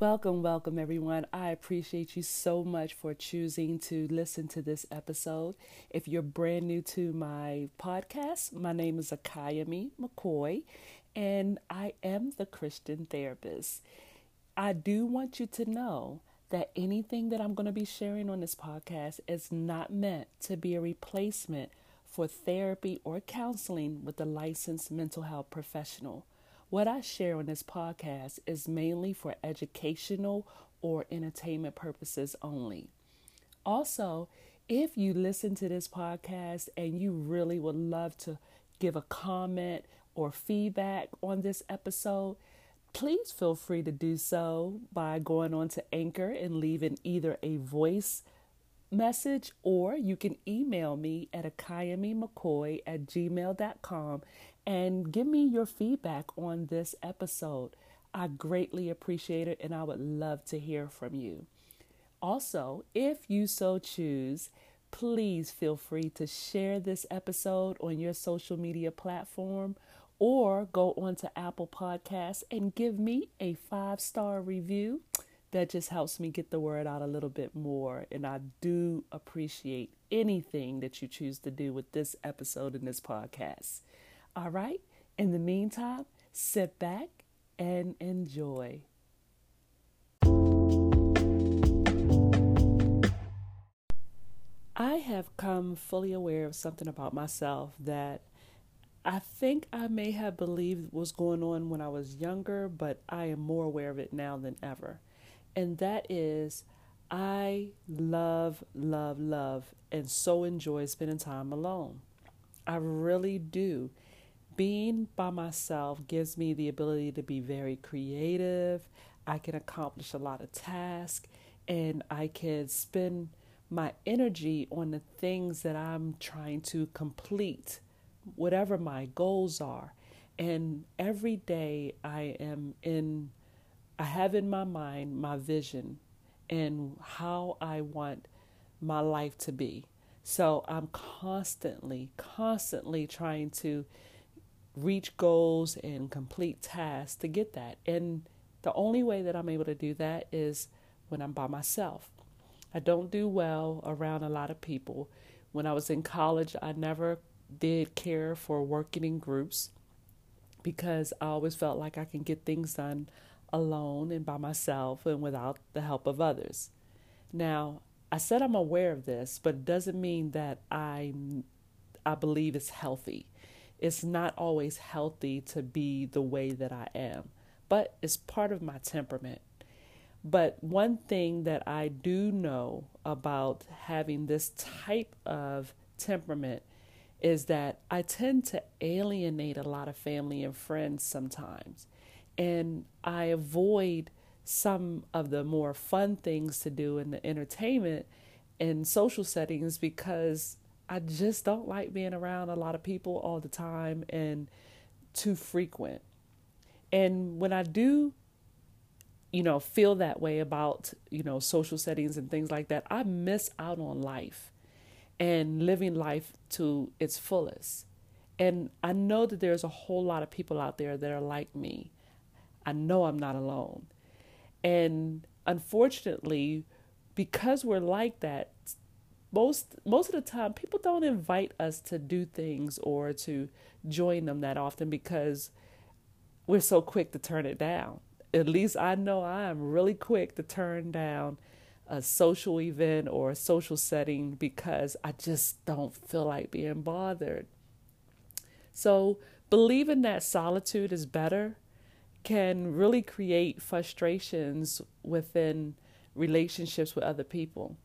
Welcome, welcome, everyone. I appreciate you so much for choosing to listen to this episode. If you're brand new to my podcast, my name is Akayami McCoy, and I am the Christian therapist. I do want you to know that anything that I'm going to be sharing on this podcast is not meant to be a replacement for therapy or counseling with a licensed mental health professional. What I share on this podcast is mainly for educational or entertainment purposes only. Also, if you listen to this podcast and you really would love to give a comment or feedback on this episode, please feel free to do so by going on to Anchor and leaving either a voice message or you can email me at akayamimccoy at gmail.com and give me your feedback on this episode. I greatly appreciate it and I would love to hear from you. Also, if you so choose, please feel free to share this episode on your social media platform or go onto Apple Podcasts and give me a five star review. That just helps me get the word out a little bit more. And I do appreciate anything that you choose to do with this episode and this podcast. All right. In the meantime, sit back and enjoy. I have come fully aware of something about myself that I think I may have believed was going on when I was younger, but I am more aware of it now than ever. And that is, I love, love, love, and so enjoy spending time alone. I really do being by myself gives me the ability to be very creative. I can accomplish a lot of tasks and I can spend my energy on the things that I'm trying to complete, whatever my goals are. And every day I am in, I have in my mind my vision and how I want my life to be. So I'm constantly, constantly trying to reach goals and complete tasks to get that. And the only way that I'm able to do that is when I'm by myself. I don't do well around a lot of people. When I was in college, I never did care for working in groups because I always felt like I can get things done alone and by myself and without the help of others. Now, I said I'm aware of this, but it doesn't mean that I I believe it's healthy it's not always healthy to be the way that I am, but it's part of my temperament. But one thing that I do know about having this type of temperament is that I tend to alienate a lot of family and friends sometimes. And I avoid some of the more fun things to do in the entertainment and social settings because I just don't like being around a lot of people all the time and too frequent. And when I do, you know, feel that way about, you know, social settings and things like that, I miss out on life and living life to its fullest. And I know that there's a whole lot of people out there that are like me. I know I'm not alone. And unfortunately, because we're like that, most most of the time people don't invite us to do things or to join them that often because we're so quick to turn it down. At least I know I am really quick to turn down a social event or a social setting because I just don't feel like being bothered. So, believing that solitude is better can really create frustrations within relationships with other people.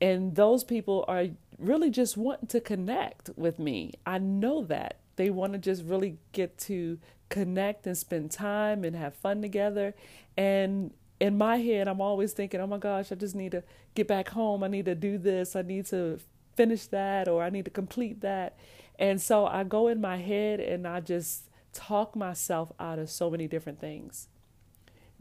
And those people are really just wanting to connect with me. I know that. They want to just really get to connect and spend time and have fun together. And in my head, I'm always thinking, oh my gosh, I just need to get back home. I need to do this. I need to finish that or I need to complete that. And so I go in my head and I just talk myself out of so many different things.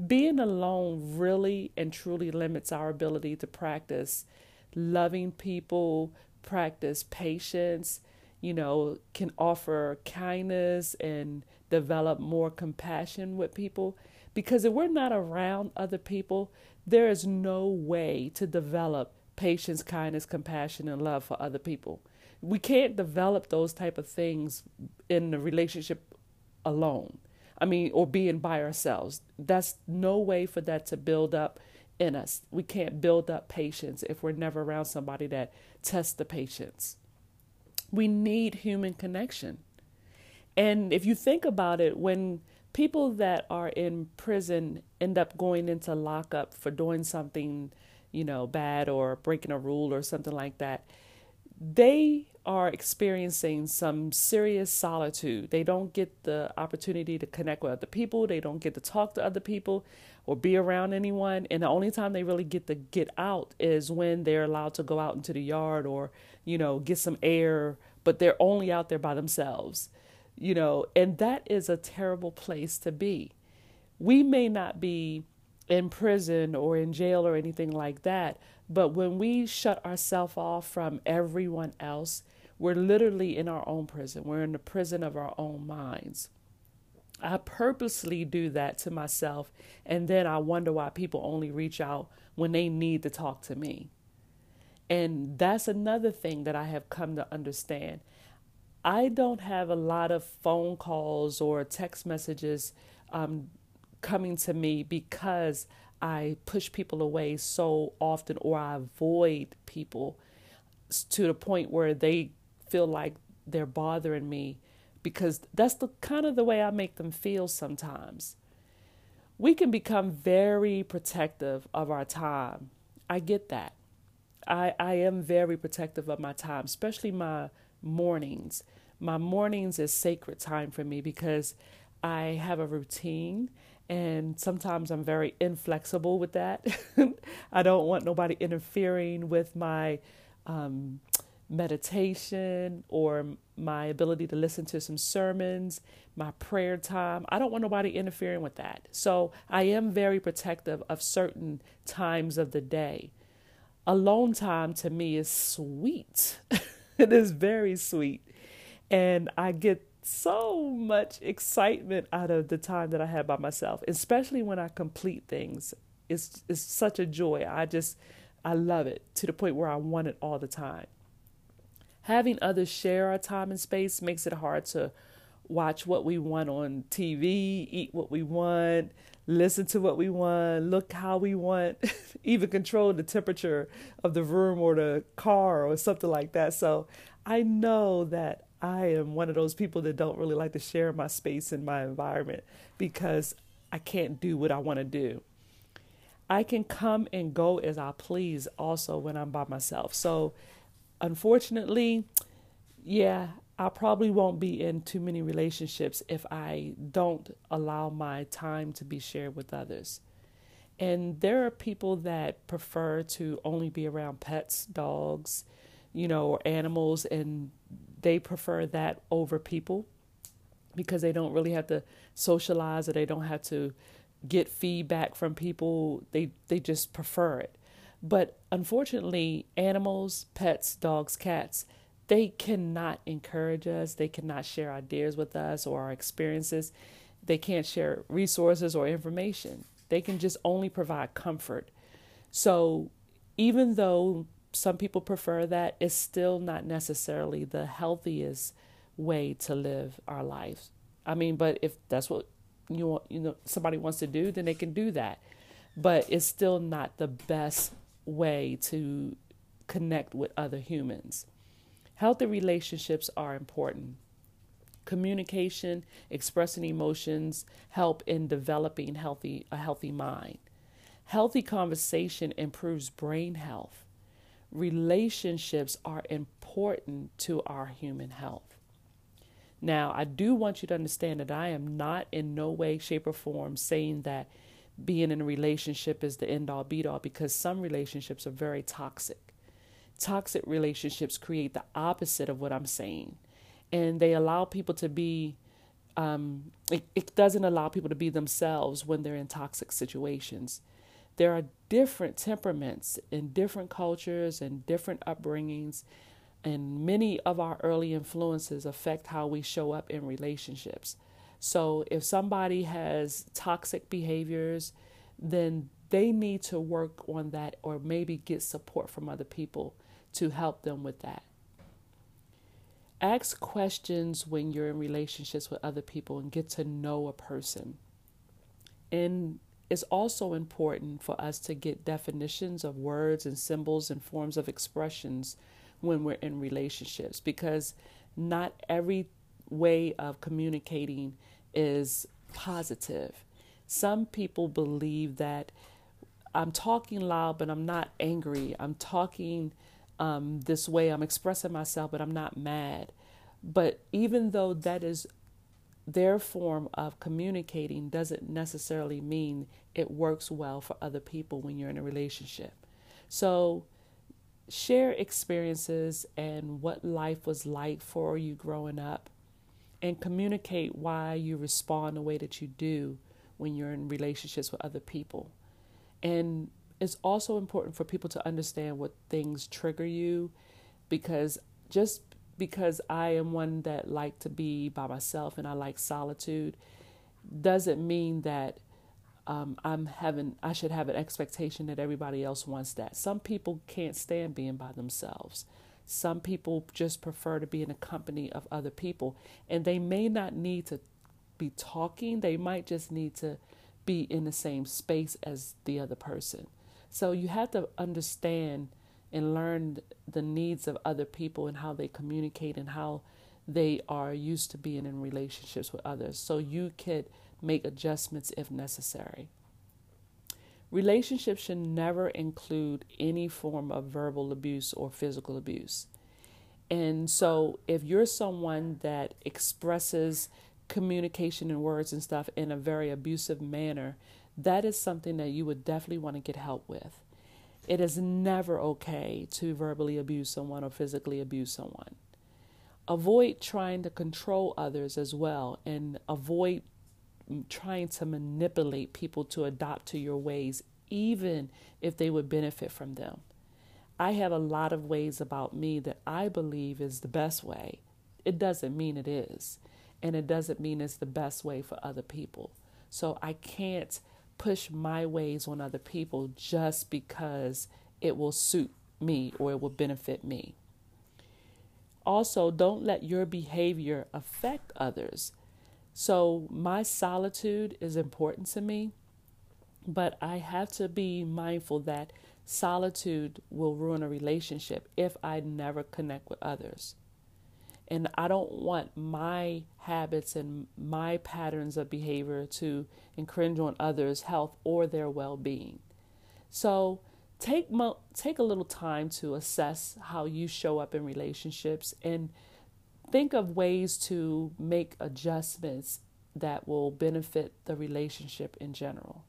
Being alone really and truly limits our ability to practice loving people, practice patience, you know, can offer kindness and develop more compassion with people Because if we're not around other people, there is no way to develop patience, kindness, compassion, and love for other people. We can't develop those type of things in a relationship alone. I mean, or being by ourselves. That's no way for that to build up in us. We can't build up patience if we're never around somebody that tests the patience. We need human connection. And if you think about it, when people that are in prison end up going into lockup for doing something, you know, bad or breaking a rule or something like that, they are experiencing some serious solitude. They don't get the opportunity to connect with other people. They don't get to talk to other people or be around anyone. And the only time they really get to get out is when they're allowed to go out into the yard or, you know, get some air, but they're only out there by themselves you know, and that is a terrible place to be. We may not be in prison or in jail or anything like that, but when we shut ourselves off from everyone else, we're literally in our own prison. We're in the prison of our own minds. I purposely do that to myself, and then I wonder why people only reach out when they need to talk to me. And that's another thing that I have come to understand. I don't have a lot of phone calls or text messages um, coming to me because I push people away so often or I avoid people to the point where they feel like they're bothering me because that's the kind of the way I make them feel sometimes. We can become very protective of our time. I get that. I, I am very protective of my time, especially my mornings. My mornings is sacred time for me because I have a routine and sometimes I'm very inflexible with that. I don't want nobody interfering with my um, meditation or my ability to listen to some sermons, my prayer time. I don't want nobody interfering with that. So I am very protective of certain times of the day. Alone time to me is sweet. it is very sweet. And I get so much excitement out of the time that I have by myself, especially when I complete things. It's it's such a joy. I just I love it to the point where I want it all the time. Having others share our time and space makes it hard to watch what we want on TV, eat what we want, listen to what we want, look how we want, even control the temperature of the room or the car or something like that. So I know that I am one of those people that don't really like to share my space and my environment because I can't do what I want to do. I can come and go as I please also when I'm by myself. So, unfortunately, yeah, I probably won't be in too many relationships if I don't allow my time to be shared with others. And there are people that prefer to only be around pets, dogs, you know, or animals, and they prefer that over people because they don't really have to socialize or they don't have to get feedback from people. They they just prefer it. But unfortunately, animals, pets, dogs, cats, they cannot encourage us. They cannot share ideas with us or our experiences. They can't share resources or information. They can just only provide comfort. So even though some people prefer that. It's still not necessarily the healthiest way to live our lives. I mean, but if that's what you want, you know, somebody wants to do, then they can do that. But it's still not the best way to connect with other humans. Healthy relationships are important. Communication, expressing emotions help in developing healthy a healthy mind. Healthy conversation improves brain health relationships are important to our human health. Now, I do want you to understand that I am not in no way, shape, or form saying that being in a relationship is the end all be all because some relationships are very toxic. Toxic relationships create the opposite of what I'm saying, and they allow people to be. Um, it, it doesn't allow people to be themselves when they're in toxic situations there are different temperaments in different cultures and different upbringings, and many of our early influences affect how we show up in relationships. So if somebody has toxic behaviors, then they need to work on that or maybe get support from other people to help them with that. Ask questions when you're in relationships with other people and get to know a person. And it's also important for us to get definitions of words and symbols and forms of expressions when we're in relationships because not every way of communicating is positive. Some people believe that I'm talking loud, but I'm not angry. I'm talking um, this way. I'm expressing myself, but I'm not mad. But even though that is their form of communicating, doesn't necessarily mean it works well for other people when you're in a relationship. So, share experiences and what life was like for you growing up, and communicate why you respond the way that you do when you're in relationships with other people. And it's also important for people to understand what things trigger you because just because I am one that like to be by myself and I like solitude doesn't mean that um, I'm having I should have an expectation that everybody else wants that. Some people can't stand being by themselves. Some people just prefer to be in the company of other people and they may not need to be talking, they might just need to be in the same space as the other person. So you have to understand and learn the needs of other people and how they communicate and how they are used to being in relationships with others. So you could make adjustments if necessary. Relationships should never include any form of verbal abuse or physical abuse. And so if you're someone that expresses communication and words and stuff in a very abusive manner, that is something that you would definitely want to get help with. It is never okay to verbally abuse someone or physically abuse someone. Avoid trying to control others as well and avoid trying to manipulate people to adopt to your ways, even if they would benefit from them. I have a lot of ways about me that I believe is the best way. It doesn't mean it is, and it doesn't mean it's the best way for other people. So I can't push my ways on other people just because it will suit me or it will benefit me. Also, don't let your behavior affect others. So, my solitude is important to me, but I have to be mindful that solitude will ruin a relationship if I never connect with others. And I don't want my habits and my patterns of behavior to infringe on others' health or their well being. So take, mo- take a little time to assess how you show up in relationships and think of ways to make adjustments that will benefit the relationship in general.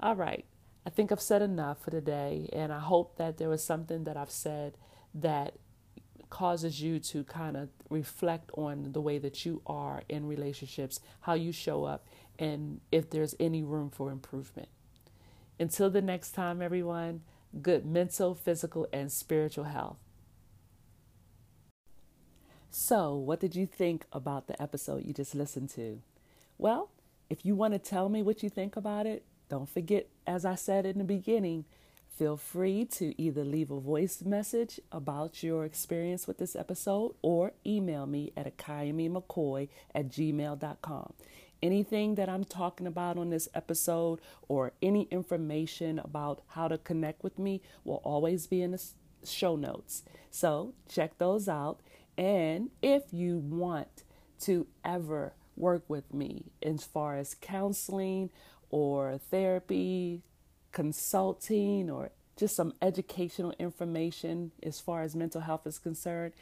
All right, I think I've said enough for today, and I hope that there was something that I've said that causes you to kind of reflect on the way that you are in relationships, how you show up, and if there's any room for improvement. Until the next time, everyone, good mental, physical, and spiritual health. So, what did you think about the episode you just listened to? Well, if you want to tell me what you think about it, don't forget, as I said in the beginning, Feel free to either leave a voice message about your experience with this episode or email me at akayamimccoy at gmail.com. Anything that I'm talking about on this episode or any information about how to connect with me will always be in the show notes. So check those out. And if you want to ever work with me as far as counseling or therapy, consulting or just some educational information as far as mental health is concerned,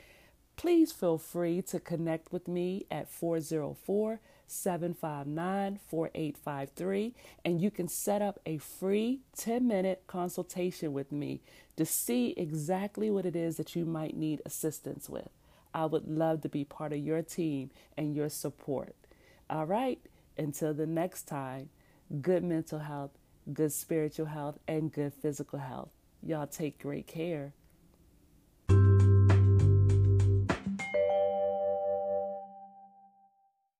please feel free to connect with me at 404 759 4853 and you can set up a free 10 minute consultation with me to see exactly what it is that you might need assistance with. I would love to be part of your team and your support. All right, until the next time, good mental health good spiritual health, and good physical health. Y'all take great care.